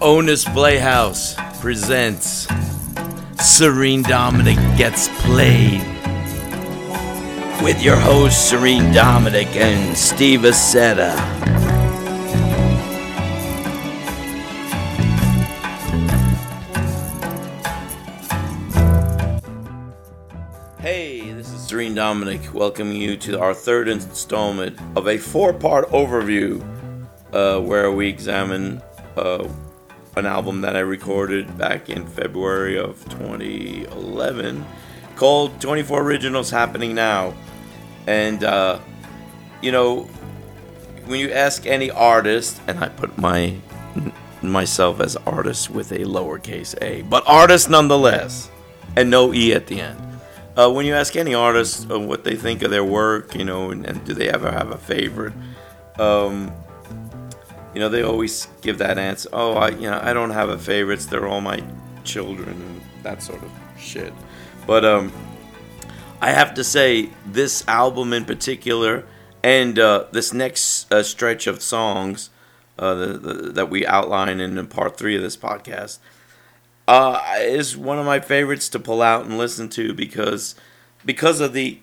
Onus Playhouse presents Serene Dominic Gets Played. With your hosts, Serene Dominic and Steve Aceta. Hey, this is Serene Dominic welcoming you to our third installment of a four part overview uh, where we examine uh, an album that I recorded back in February of 2011 called 24 Originals Happening Now. And, uh, you know, when you ask any artist, and I put my myself as artist with a lowercase a, but artist nonetheless, and no e at the end. Uh, when you ask any artist uh, what they think of their work, you know, and, and do they ever have a favorite, um, you know, they always give that answer. Oh, I, you know, I don't have a favorites. They're all my children and that sort of shit. But um, I have to say, this album in particular, and uh, this next uh, stretch of songs uh, the, the, that we outline in part three of this podcast, uh, is one of my favorites to pull out and listen to because because of the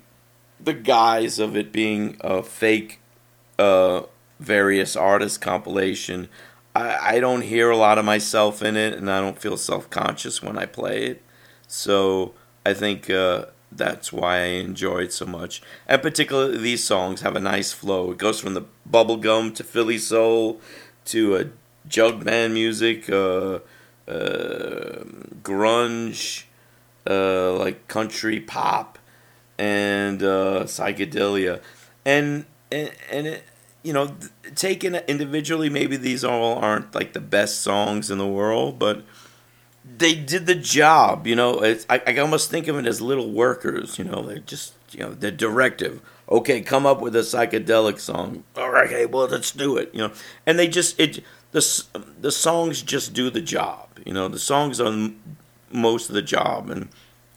the guise of it being a fake uh, various artist compilation. I, I don't hear a lot of myself in it, and I don't feel self conscious when I play it. So I think uh, that's why I enjoy it so much. And particularly these songs have a nice flow. It goes from the bubblegum to Philly soul to a jug band music. Uh, uh, grunge, uh, like country pop, and uh, psychedelia, and and, and it, you know, taken individually, maybe these all aren't like the best songs in the world, but they did the job. You know, I, I almost think of it as little workers. You know, they're just you know the directive. Okay, come up with a psychedelic song. All right, okay, well let's do it. You know, and they just it the the songs just do the job. You know, the songs are most of the job, and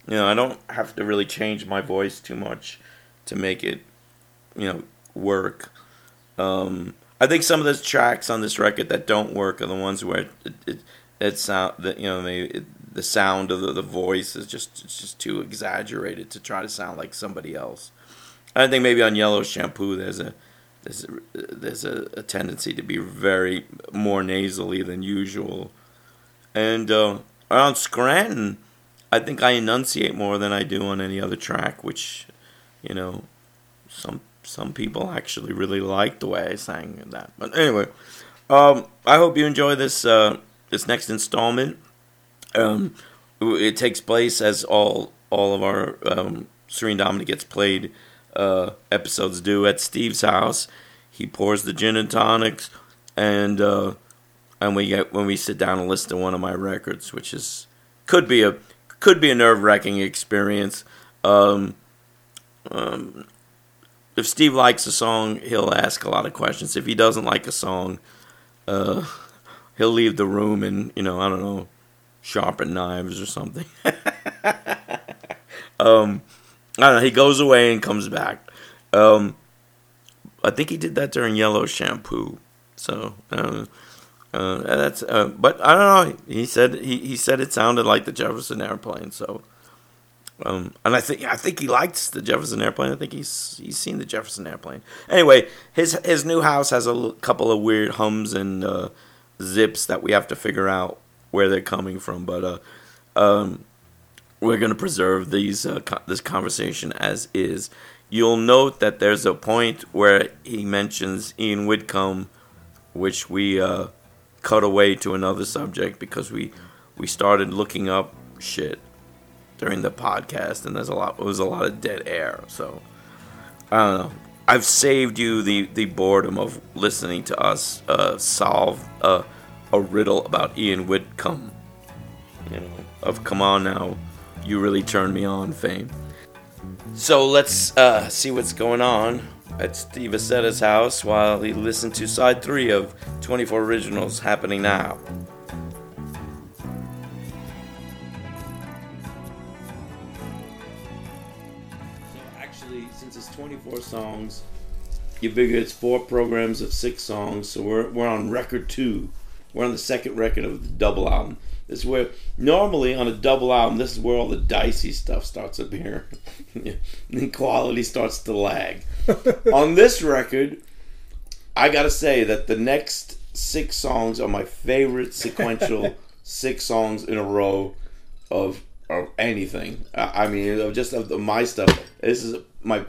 you know I don't have to really change my voice too much to make it you know work. Um, I think some of the tracks on this record that don't work are the ones where it, it, it sound that you know they, it, the sound of the, the voice is just it's just too exaggerated to try to sound like somebody else. I think maybe on Yellow Shampoo there's a there's a, there's a, a tendency to be very more nasally than usual, and uh, on Scranton, I think I enunciate more than I do on any other track, which you know some some people actually really like the way I sang that. But anyway, um, I hope you enjoy this uh, this next installment. Um, it takes place as all all of our um, Serene Dominic gets played uh, episodes do at Steve's house. He pours the gin and tonics, and uh, and we get when we sit down and listen to one of my records, which is could be a could be a nerve wracking experience. Um, um, if Steve likes a song, he'll ask a lot of questions. If he doesn't like a song, uh, he'll leave the room and you know I don't know, sharpen knives or something. um, I don't know. He goes away and comes back. Um, I think he did that during Yellow Shampoo. So uh, uh, that's. Uh, but I don't know. He said he, he said it sounded like the Jefferson Airplane. So um, and I think I think he likes the Jefferson Airplane. I think he's he's seen the Jefferson Airplane. Anyway, his his new house has a l- couple of weird hums and uh, zips that we have to figure out where they're coming from. But uh, um, we're gonna preserve these uh, co- this conversation as is. You'll note that there's a point where he mentions Ian Whitcomb, which we uh, cut away to another subject because we we started looking up shit during the podcast, and there's a lot. It was a lot of dead air. So I don't know. I've saved you the the boredom of listening to us uh, solve a a riddle about Ian Whitcomb. You know, of come on now, you really turned me on, fame. So let's uh, see what's going on at Steve Aceta's house while he listened to side three of 24 Originals happening now. 24 songs, you figure it's four programs of six songs, so we're, we're on record two we're on the second record of the double album. This is where normally on a double album, this is where all the dicey stuff starts appearing. the quality starts to lag. on this record, I gotta say that the next six songs are my favorite sequential six songs in a row of of anything. I mean, of just of my stuff. This is my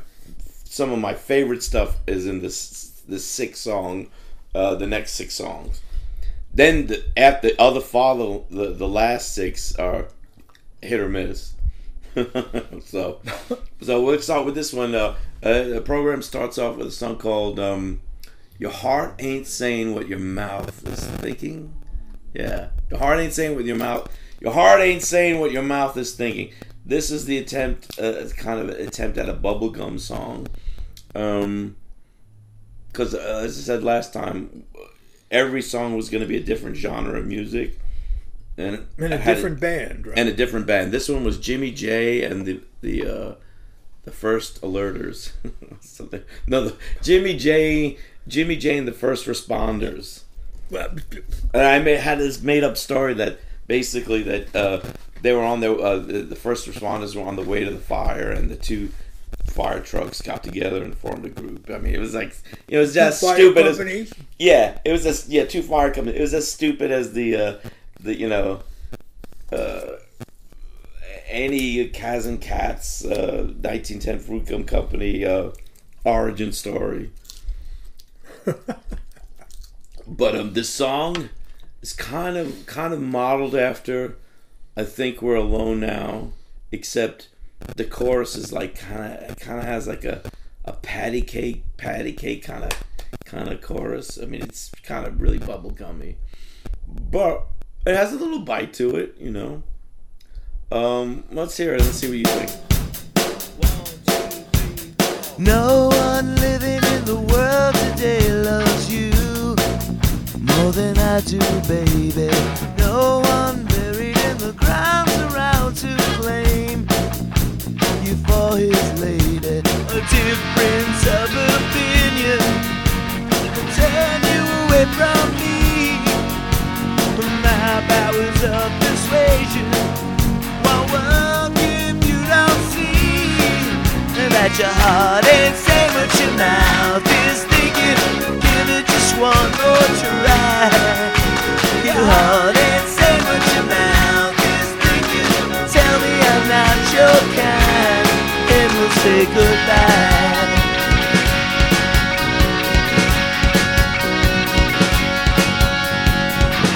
some of my favorite stuff is in this this six song, uh, the next six songs. Then the, at the other follow the the last six are hit or miss. so so we'll start with this one. Uh, uh, the program starts off with a song called um, "Your Heart Ain't Saying What Your Mouth Is Thinking." Yeah, your heart ain't saying what your mouth. Your heart ain't saying what your mouth is thinking. This is the attempt, uh, kind of an attempt at a bubblegum song. Um, because uh, as I said last time, every song was going to be a different genre of music, and And a different band, right? and a different band. This one was Jimmy J and the the uh, the first alerters. Something no, the, Jimmy J, Jimmy J and the first responders. And I made, had this made up story that basically that uh, they were on their uh, the, the first responders were on the way to the fire, and the two fire trucks got together and formed a group. I mean, it was like it was just fire stupid. As, yeah, it was just yeah two fire companies. It was as stupid as the uh, the you know. Uh, any Kaz and Cats uh, 1910 Fruit Gum Company uh, origin story. but um, this song is kind of kind of modeled after I think we're alone now, except the chorus is like kind of kind of has like a a patty cake patty cake kind of kind of chorus. I mean, it's kind of really bubblegummy, but it has a little bite to it, you know. Um, let's hear it. Let's see what you think. No one living in the world today loves you more than I do, baby. No one for his lady. A difference of opinion can turn you away from me. My powers of persuasion won't you don't see that your heart ain't saying what your mouth is thinking. Give it just one more try. Your heart ain't saying what your mouth is thinking. Tell me I'm not your kind, and we'll say goodbye.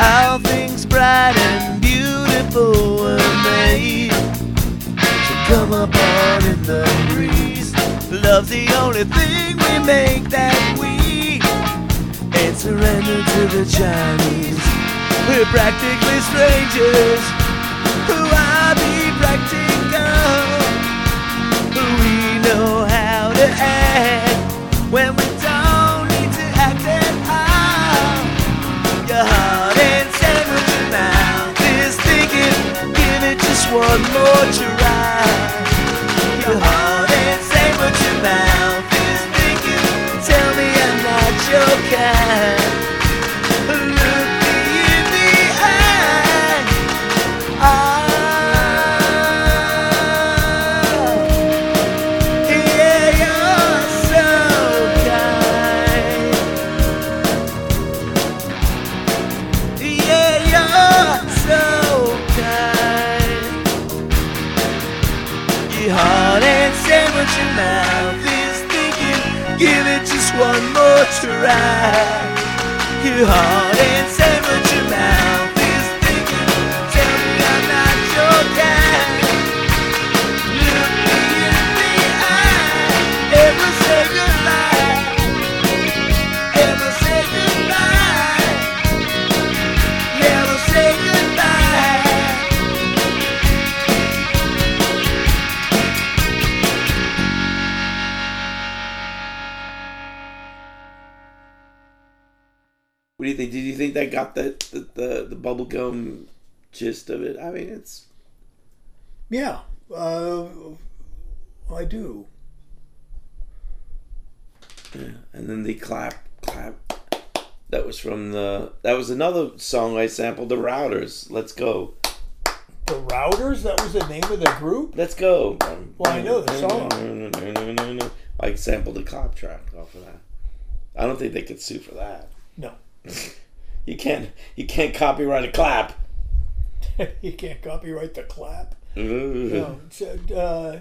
All things bright and beautiful were made to come upon in the breeze. Love's the only thing we make that we ain't surrender to the Chinese. We're practically strangers who are be practical. One more try. Your heart ain't your mouth is thinking. Tell me I'm not your. More try. Your think? That got the the, the, the bubblegum gist of it? I mean, it's Yeah, uh, I do. yeah. And then they clap, clap. That was from the. That was another song I sampled. The Routers. Let's go. The Routers? That was the name of the group? Let's go. Well, I know the song. I sampled the clap track off of that. I don't think they could sue for that. No. You can't. You can't copyright a clap. you can't copyright the clap. Ooh. No. So, uh,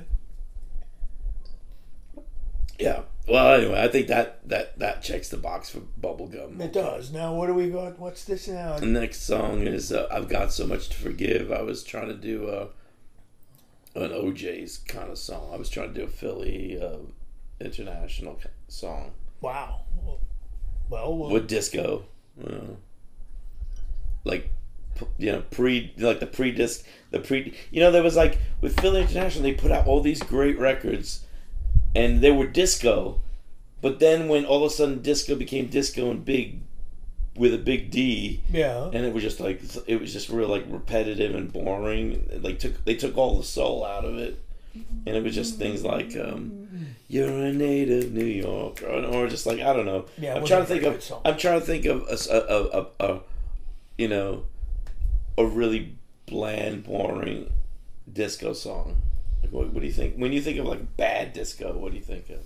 Yeah. Well, anyway, I think that that that checks the box for bubblegum. it does. Now, what do we got? What's this now? The next song is uh, "I've Got So Much to Forgive." I was trying to do uh, an O'Jays kind of song. I was trying to do a Philly uh, international song Wow. Well, well with disco, know. Like you know pre like the pre disc the pre you know there was like with Philly International they put out all these great records and they were disco, but then when all of a sudden disco became disco and big with a big D. yeah. and it was just like it was just real like repetitive and boring. Like took they took all the soul out of it, and it was just things like um, "You're a native New York" or, or just like I don't know. Yeah, I'm trying to think of song. I'm trying to think of a, a, a- a- you know a really bland, boring disco song. Like what, what do you think when you think of like bad disco? What do you think of?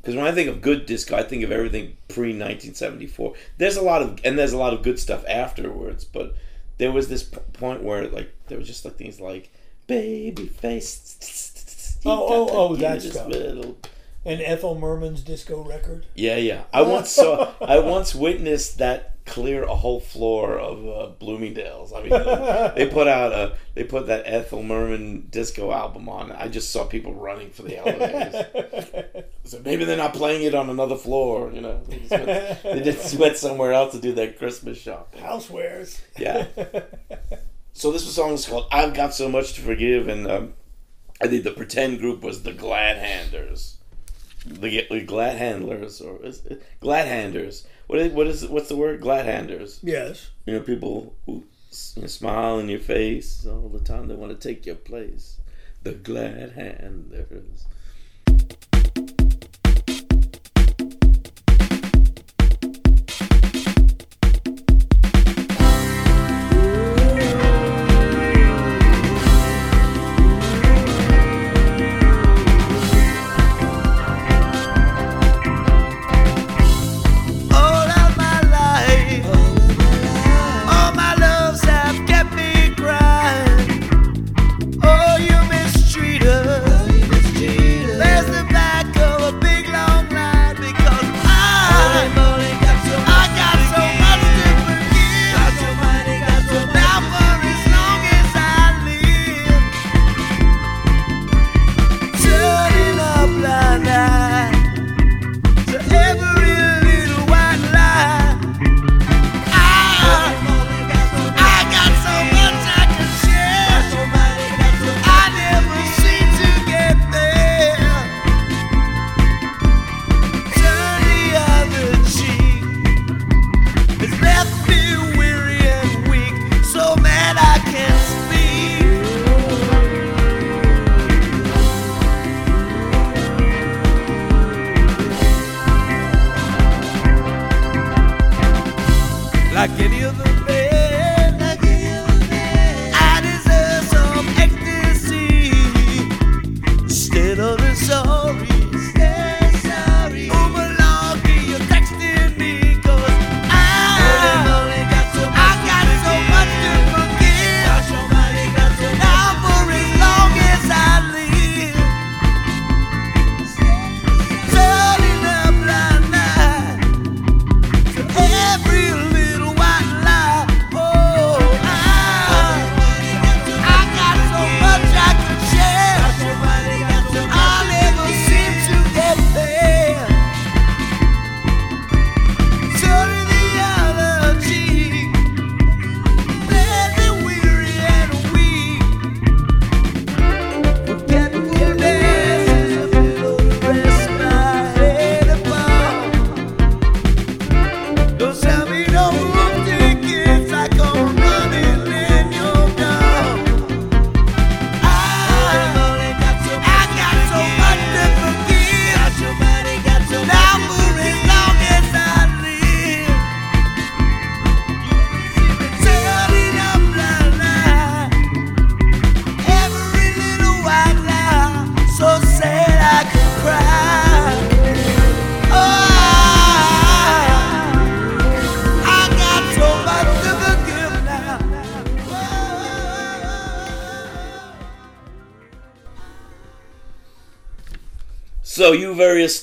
Because when I think of good disco, I think of everything pre 1974. There's a lot of and there's a lot of good stuff afterwards, but there was this p- point where like there was just like things like baby face. Oh, oh, oh, that Just stuff. little- And Ethel Merman's disco record. Yeah, yeah. I once saw. I once witnessed that clear a whole floor of uh, Bloomingdale's. I mean, they put out a they put that Ethel Merman disco album on. I just saw people running for the elevators. so maybe they're not playing it on another floor. You know, they just went, they just went somewhere else to do their Christmas shopping. Housewares. Yeah. So this song is called "I've Got So Much to Forgive," and um, I think the pretend group was the Glad Handers, the, the Glad Handlers, or Glad Handers. What is what is what's the word? Glad Handers. Yes. You know, people who you know, smile in your face all the time. They want to take your place. The Glad Handers.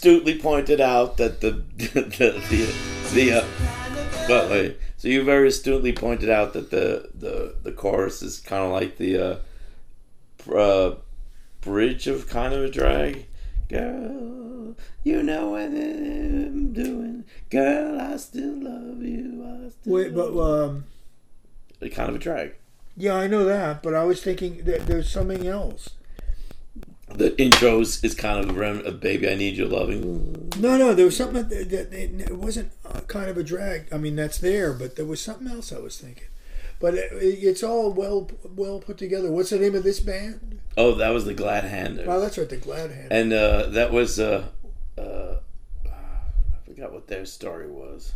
Astutely pointed out that the the the, the uh, but wait, so you very astutely pointed out that the the the chorus is kind of like the uh, uh, bridge of kind of a drag. Girl, you know what I'm doing. Girl, I still love you. I still Wait, but um, kind of a drag. yeah, I know that. But I was thinking that there's something else. The intros is kind of a rem- of baby. I need your loving. No, no, there was something that, that, it wasn't uh, kind of a drag. I mean, that's there, but there was something else I was thinking. But it, it's all well well put together. What's the name of this band? Oh, that was the Glad Hander. Oh, that's right, the Glad Hand. And uh, that was uh, uh, I forgot what their story was.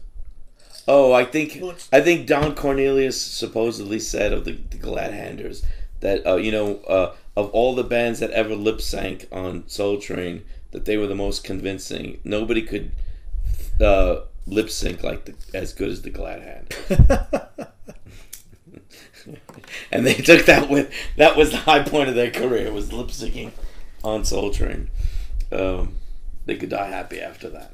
Oh, I think I think Don Cornelius supposedly said of the, the Glad Handers that uh, you know uh, of all the bands that ever lip sync on Soul Train that they were the most convincing. Nobody could uh, lip sync like the, as good as the Glad Handers. and they took that with that was the high point of their career was lip syncing on Soul Train. Um, they could die happy after that.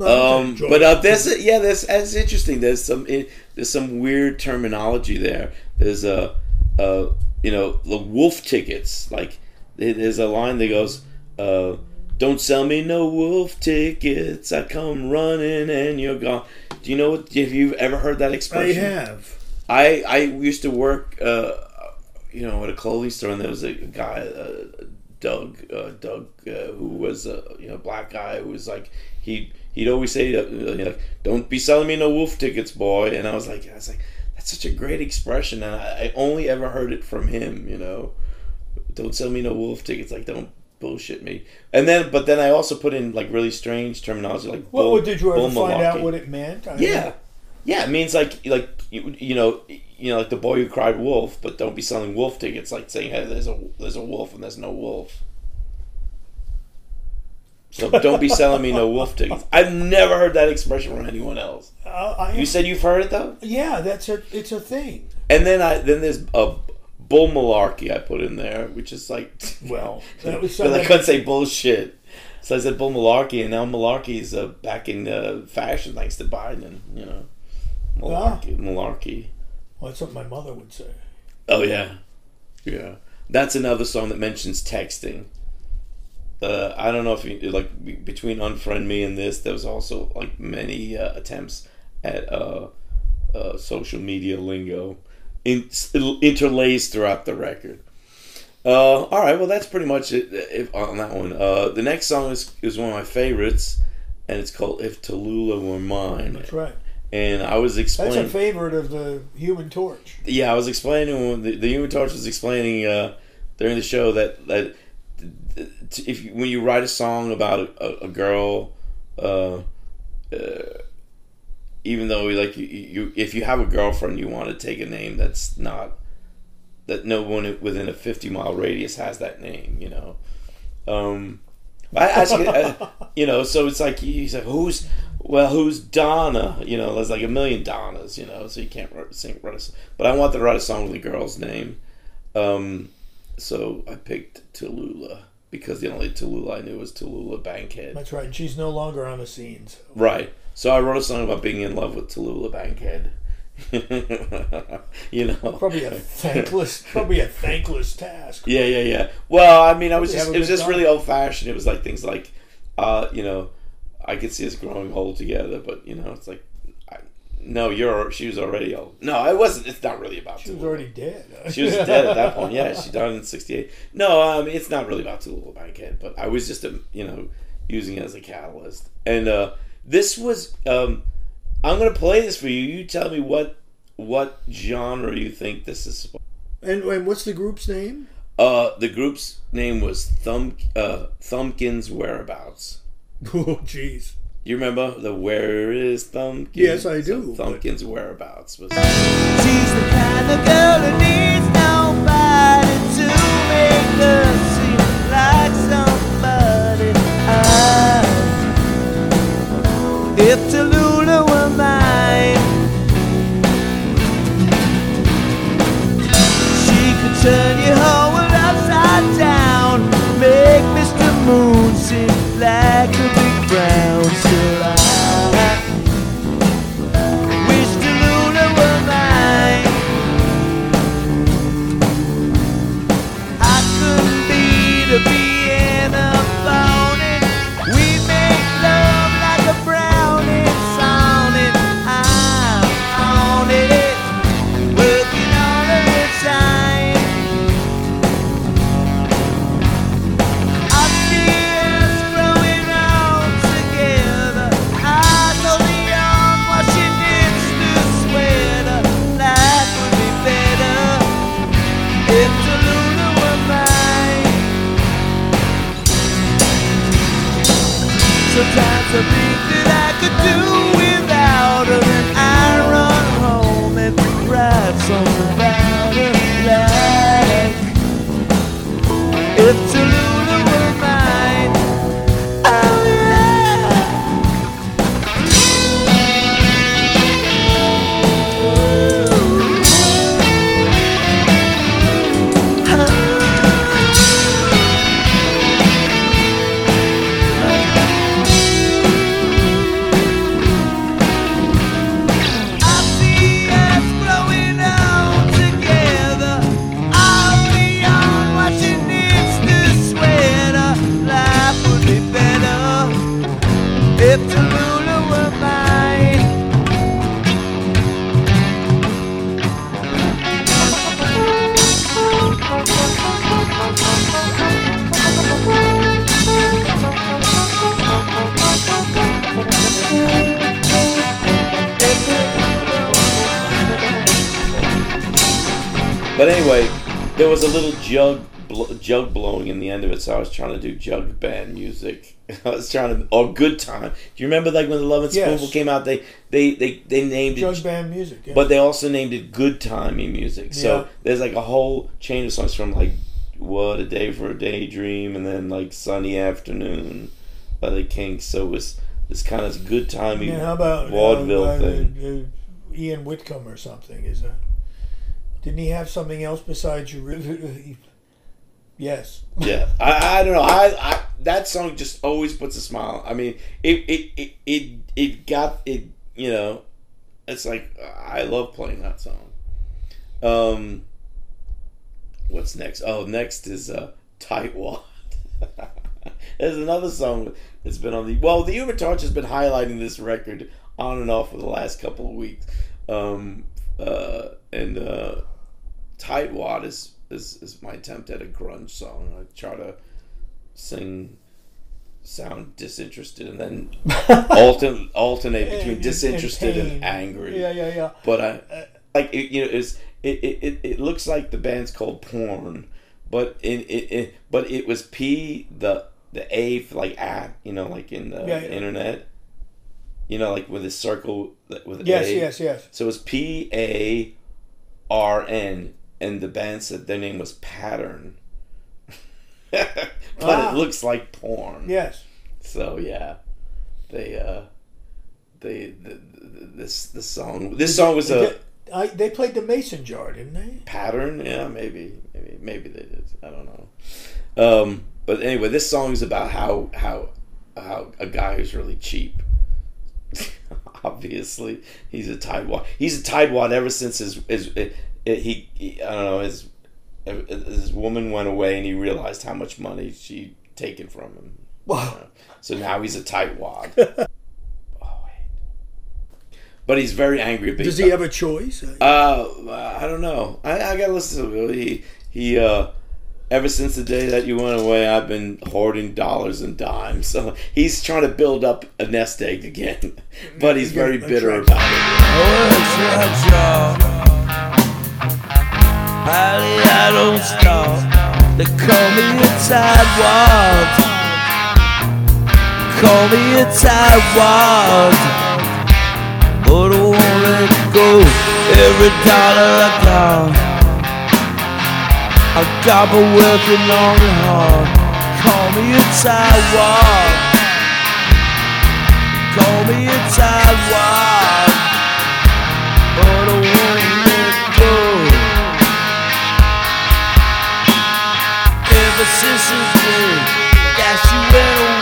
Um, but uh, there's yeah, there's that's interesting. There's some it, there's some weird terminology there. There's a, uh, you know, the wolf tickets. Like there's a line that goes, uh, "Don't sell me no wolf tickets. I come running and you're gone." Do you know what? Have you ever heard that expression, I have. I I used to work, uh, you know, at a clothing store, and there was a guy, uh, Doug, uh, Doug, uh, who was a you know black guy who was like he he'd always say, uh, you know, "Don't be selling me no wolf tickets, boy," and I was like, I was like, that's such a great expression, and I, I only ever heard it from him, you know. Don't sell me no wolf tickets, like don't bullshit me. And then, but then I also put in like really strange terminology, like What bull- what did you ever find out what it meant? I Yeah, yeah. It means like like you, you know you know like the boy who cried wolf, but don't be selling wolf tickets. Like saying hey, there's a there's a wolf and there's no wolf. So don't be selling me no wolf tickets. I've never heard that expression from anyone else. Uh, I, You said you've heard it though, yeah, that's a it's a thing. and then I then there's a bull malarkey I put in there, which is like Well, that was but I couldn't say bullshit. So I said bull malarkey, and now malarkey is uh, back in uh, fashion thanks to Biden. You know, malarkey, malarkey. Well, that's what my mother would say. Oh yeah, yeah. That's another song that mentions texting. Uh, I don't know if you like between unfriend me and this. There was also like many uh, attempts at uh, uh, social media lingo in, interlaced throughout the record. Uh, all right, well that's pretty much it if, on that one. Uh, the next song is is one of my favorites, and it's called "If Tallulah Were Mine." That's right. And I was explaining. That's a favorite of the Human Torch. Yeah, I was explaining the, the Human Torch was explaining uh, during the show that that if when you write a song about a, a girl, uh, uh, even though like you, you if you have a girlfriend, you want to take a name that's not that no one within a fifty mile radius has that name. You know. Um, I ask you, you know, so it's like he's like, who's well, who's Donna? You know, there's like a million Donnas, you know, so you can't write, sing, write a, but I want to write a song with a girl's name, um, so I picked Tallulah because the only Tallulah I knew was Tallulah Bankhead. That's right. And she's no longer on the scenes. Right. So I wrote a song about being in love with Tallulah Bankhead. you know, Probably a thankless, probably a thankless task. Yeah, yeah, yeah. Well, I mean, I was just, it was just time. really old fashioned. It was like things like, uh, you know, I could see us growing old together, but you know, it's like, no, you're she was already old. No, it wasn't. It's not really about. She was already dead. She was dead at that point. Yeah, she died in '68. No, um, it's not really about Tallulah Bankhead, but I was just, um, you know, using it as a catalyst. And uh, this was, um, I'm gonna play this for you. You tell me what what genre you think this is. and, and what's the group's name? uh, the group's name was Thumb uh, Thumbkins Whereabouts. Oh, jeez. You remember the Where is Thumbkins? Yes, I So do, but- Thumbkins Whereabouts was. She's the kind of girl who needs nobody to make her seem like somebody. Trying to do jug band music. I was trying to or good time. Do you remember like when the Lovin' Yes. Spoonful came out? They they they, they named it Jug band music. Yeah. But they also named it Good Timey Music. So Yeah. there's like a whole chain of songs from like What a Day for a Daydream and then like Sunny Afternoon by the Kinks. So it was this kind of good timey yeah, how about vaudeville uh, uh, thing. uh, Ian Whitcomb or something? Is that? Didn't he have something else besides you? Yes. yeah, I, I don't know. I, I that song just always puts a smile. I mean, it it it it, it got it. You know, it's like I love playing that song. Um, what's next? Oh, next is uh, Tightwad. There's another song that's been on the well. The Human Torch has been highlighting this record on and off for the last couple of weeks. Um, uh, and uh, Tightwad is, is is my attempt at a grunge song. I try to sing, sound disinterested, and then altern, alternate between disinterested and, angry. Yeah, yeah, yeah. But I uh, like it, you know it's it, it, it, it looks like the band's called Porn, but it, it, it but it was P the the A for like at you know like in the Yeah, yeah. internet. You know, like with a circle with Yes, A. yes, yes. Yes. So it was P A R N, and the band said their name was Pattern. but Ah. it looks like porn. Yes. So yeah, they uh, they the, the, this the song this song was a They, played the Mason Jar, didn't they? pattern. Yeah, maybe maybe maybe they did. I don't know. Um, but anyway, this song is about how how how a guy who's really cheap. Obviously, he's a tightwad. He's a tightwad ever since his his he, he I don't know his his woman went away and he realized how much money she'd taken from him. Wow. So now he's a tightwad. oh wait, but he's very angry. Big Does he have a choice? uh, I don't know. I, I gotta listen to him. He he. Uh, ever since the day that you went away, I've been hoarding dollars and dimes. So he's trying to build up a nest egg again, but he's very bitter about it. Pally, I don't stop. They call me a tightwad. Call me a tightwad. But I won't let go every dollar I got. I got my working long and hard. Call me a tightwad. Call me a tightwad. But I won't Ever since the day went away,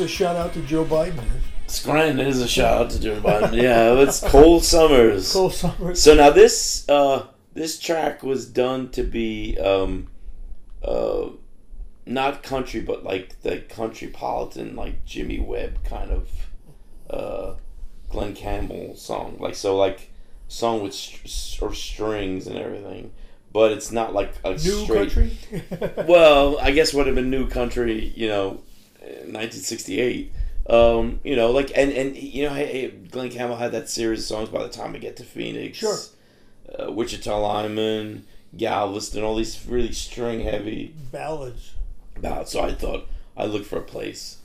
is a shout out to Joe Biden. Scranton is a shout out to Joe Biden. Yeah, it's Cold Summers. Cole Summers. So now this uh, this track was done to be um, uh, not country, but like the countrypolitan, like Jimmy Webb kind of uh, Glen Campbell song. Like so, like song with str- or strings and everything. But it's not like a New straight. country? Well, I guess would have been new country, you know, 1968. Um, you know, like and and you know, hey, Glen Campbell had that series of songs. By the time we get to Phoenix, Sure. uh, Wichita Lineman, Galveston, all these really string heavy Ballads. about. So I thought I looked for a place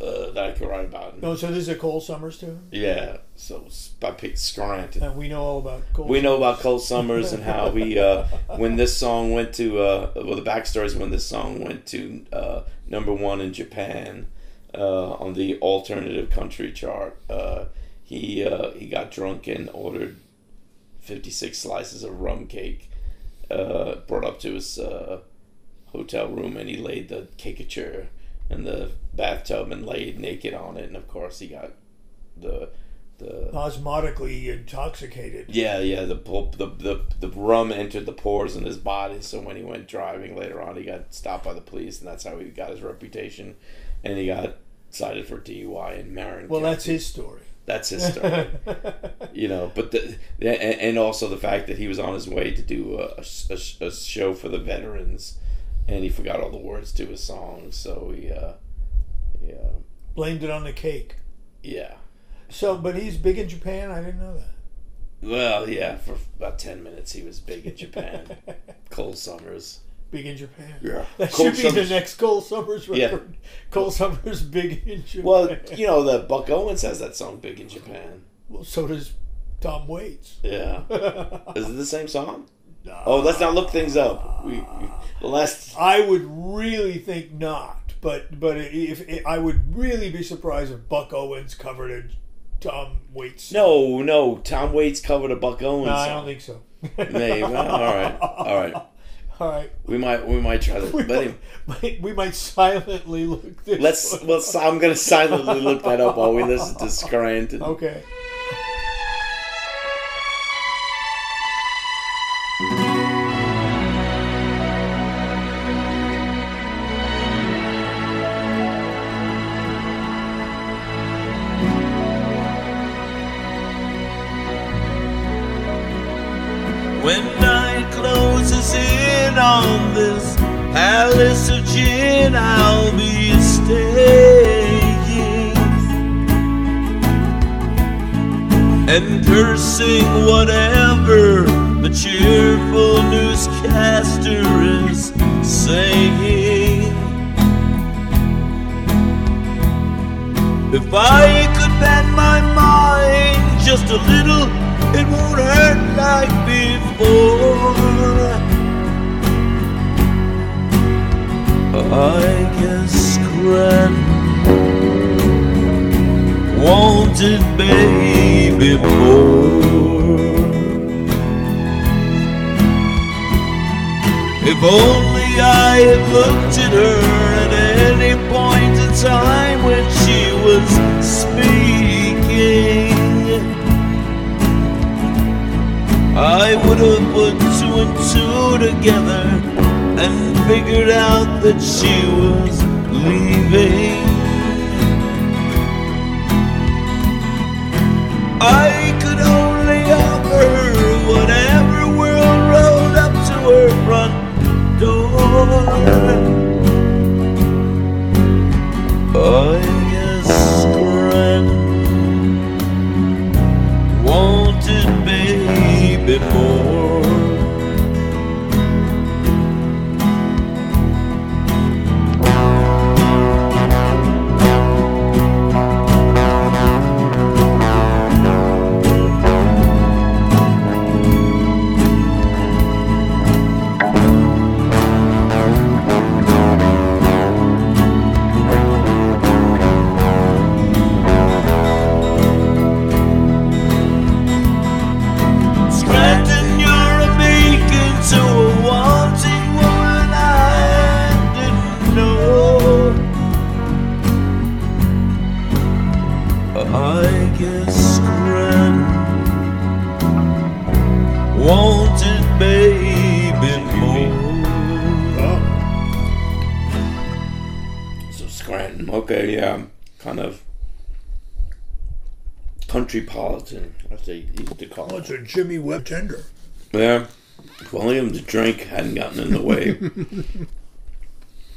uh, that I could write about. No, so this is a Cole Summers too? Yeah, so I picked Scranton. And we know all about Cole We know about Cole Summers and how he, uh, when this song went to, uh, well, the backstory is when this song went to uh, number one in Japan uh, on the alternative country chart. Uh, he uh, he got drunk and ordered fifty six slices of rum cake, uh, brought up to his uh, hotel room, and he laid the caricature in the bathtub and laid naked on it, and of course he got the the Osmotically intoxicated. yeah, yeah. The, pulp, the the the rum entered the pores in his body, so when he went driving later on, he got stopped by the police, and that's how he got his reputation, and he got cited for DUI in Marin. Well, County. that's his story. that's his story, you know. But the and, and also the fact that he was on his way to do a, a, a show for the veterans, and he forgot all the words to his song, so he, uh, yeah, Blamed it on the cake. yeah. So, but he's big in Japan? I didn't know that. Well, yeah. For about ten minutes, he was big in Japan. Cold summers. Big in Japan. Yeah. That should be Summers- the next Cole Summers Yeah. record. Cole Summers big in Japan. Well, you know, the Buck Owens has that song "Big in Japan." Well, so does Tom Waits. Yeah, is it the same song? Oh, let's not look things up. We, we last. I would really think not, but but if, if I would really be surprised if Buck Owens covered a Tom Waits. No, no. Tom Waits covered a Buck Owens No, I don't think so. Maybe. All right. All right. All right, We might. We might try that. we, But anyway, might, we might silently look this. let's. Well, I'm gonna silently look that up while we listen to Scranton. Okay. I'll be staying and cursing whatever the cheerful newscaster is saying. If I could bend my mind just a little, it won't hurt like before. Baby more. If only I had looked at her at any point in time when she was speaking. I would have put two and two together and figured out that she was leaving. Door. Jimmy Webb tender. Yeah. If Volume to drink hadn't gotten in the way.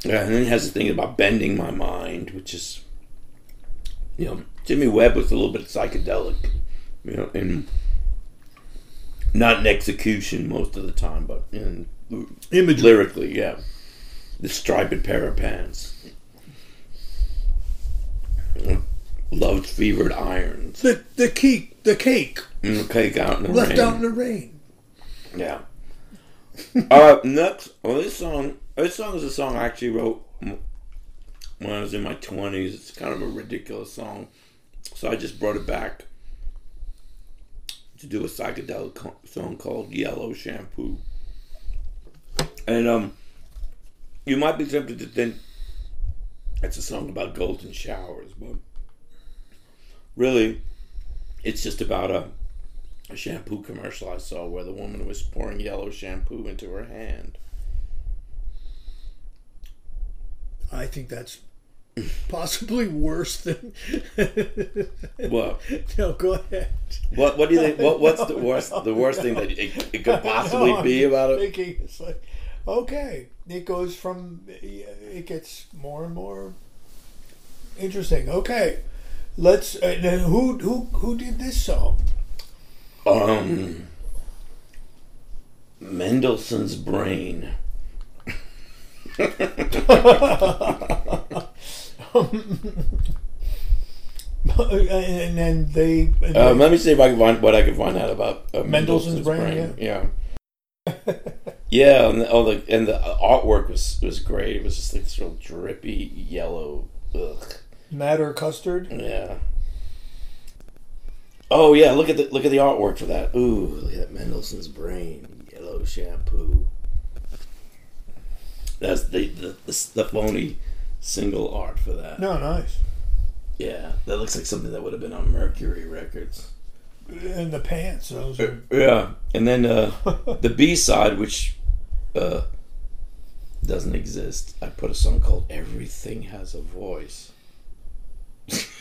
yeah, and then he has the thing about bending my mind, which is, you know, Jimmy Webb was a little bit psychedelic, you know, and not in execution most of the time, but in Imagery. lyrically, yeah. The striped pair of pants. Loved fevered irons. The the cake the cake And the cake out in the left rain. out in the rain. Yeah. uh, next, well, this song, this song is a song I actually wrote when I was in my twenties. It's kind of a ridiculous song, so I just brought it back to do a psychedelic song called "Yellow Shampoo." And um, you might be tempted to think it's a song about golden showers, but really, it's just about a a shampoo commercial I saw where the woman was pouring yellow shampoo into her hand. I think that's possibly worse than. What? No, go ahead. What? What do you think? What? What's the worst? The worst thing that it, it could possibly be about it? Thinking it's like, okay, it goes from it gets more and more interesting. Okay, let's. Uh, who who who did this song? Um, Mendelssohn's brain. and then they. and Um, they- let me see if I can find what I can find out about uh, Mendelssohn's brain, Yeah. Yeah, and the, oh, the and the artwork was was great. It was just like this real drippy yellow. Ugh. Matter custard. Yeah. Oh yeah, look at the look at the artwork for that. Ooh, look at that Mendelssohn's brain, yellow shampoo. That's the the, the, the phony single art for that. No, nice. Yeah, that looks like something that would have been on Mercury Records. And the pants. Those are. Yeah, and then uh, the B side, which uh, doesn't exist, I put a song called "Everything Has a Voice."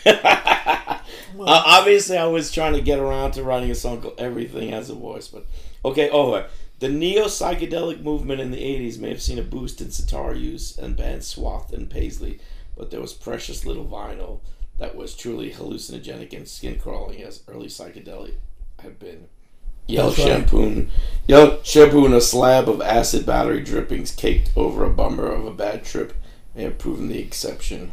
Uh, obviously, I was trying to get around to writing a song called "Everything Has a Voice," but okay. Oh, uh, the neo psychedelic movement in the '80s may have seen a boost in sitar use and bands Swath and Paisley, but there was precious little vinyl that was truly hallucinogenic and skin crawling as early psychedelic had been. Right. shampoo, yellow shampoo, and a slab of acid battery drippings caked over a bummer of a bad trip may have proven the exception.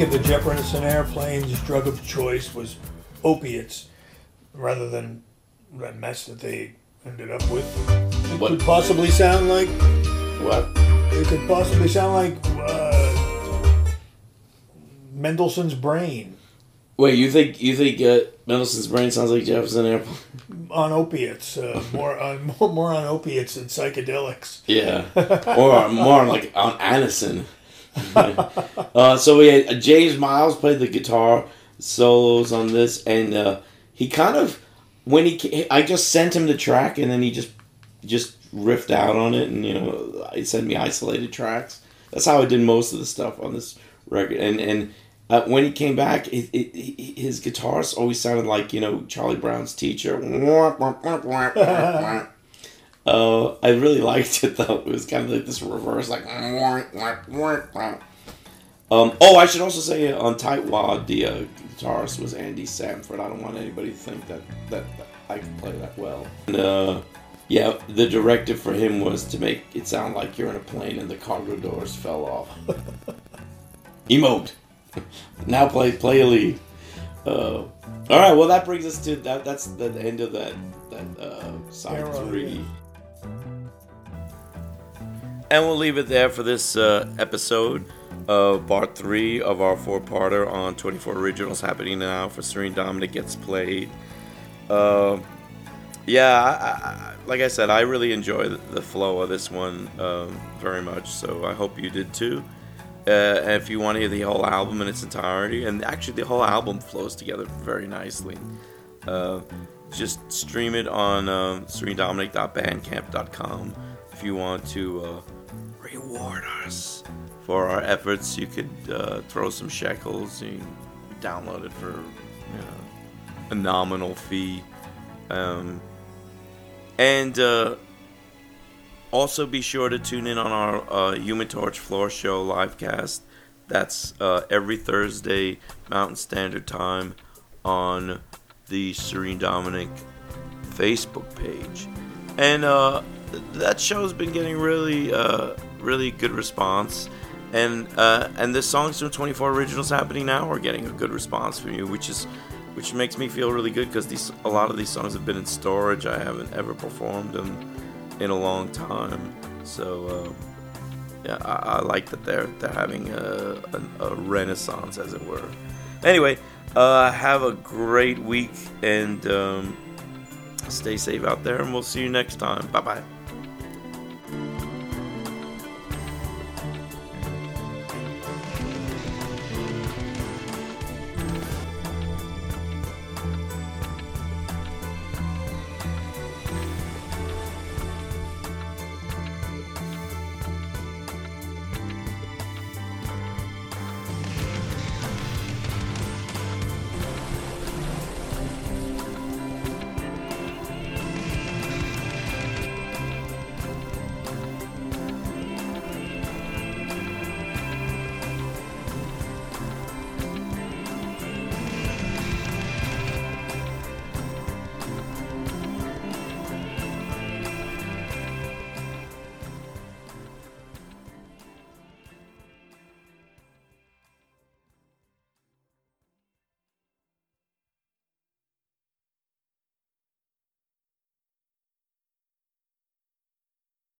Jefferson Airplane's drug of choice was opiates rather than that mess that they ended up with. It What- could possibly sound like What? it could possibly sound like uh, Mendelssohn's brain Wait, you think you think uh, Mendelssohn's brain sounds like Jefferson Airplane? on opiates, uh, more on more, more on opiates than psychedelics. Yeah, or more like on Anison. Uh, so we had uh, James Miles played the guitar solos on this, and uh, he kind of when he I just sent him the track, and then he just just riffed out on it, and you know, he sent me isolated tracks. That's how I did most of the stuff on this record, and and. Uh, when he came back, it, it, it, his guitars always sounded like you know Charlie Brown's teacher. Uh, I really liked it though. It was kind of like this reverse, like. Um, oh, I should also say uh, on Tightwad, the uh, guitarist was Andy Samford. I don't want anybody to think that, that, that I can play that well. And, uh, yeah, the directive for him was to make it sound like you're in a plane and the cargo doors fell off. Emote. now play play a lead. Uh, all right, well that brings us to that. That's the end of that that uh, side three. And we'll leave it there for this uh, episode of part three of our four-parter on 24 originals happening now for Serene Dominic gets played. Uh, yeah, I, I, like I said, I really enjoy the, flow of this one um, very much. So I hope you did too. Uh, if you want to hear the whole album in its entirety, and actually the whole album flows together very nicely, uh, just stream it on uh, serenedominic.bandcamp.com. If you want to uh, reward us for our efforts, you could uh, throw some shekels. You download it for you know, a nominal fee. Um, and uh, also be sure to tune in on our uh, Human Torch Floor Show live cast. That's uh, every Thursday Mountain Standard Time on the Serene Dominic Facebook page. And uh, th- that show's been getting really, uh, really good response. And uh, and the songs from 24 Originals happening now are getting a good response from you, which is which makes me feel really good because these a lot of these songs have been in storage. I haven't ever performed them in a long time. So uh, yeah, I, I like that they're they're having a, a, a renaissance, as it were. Anyway, uh, have a great week and um, stay safe out there, and we'll see you next time. Bye bye.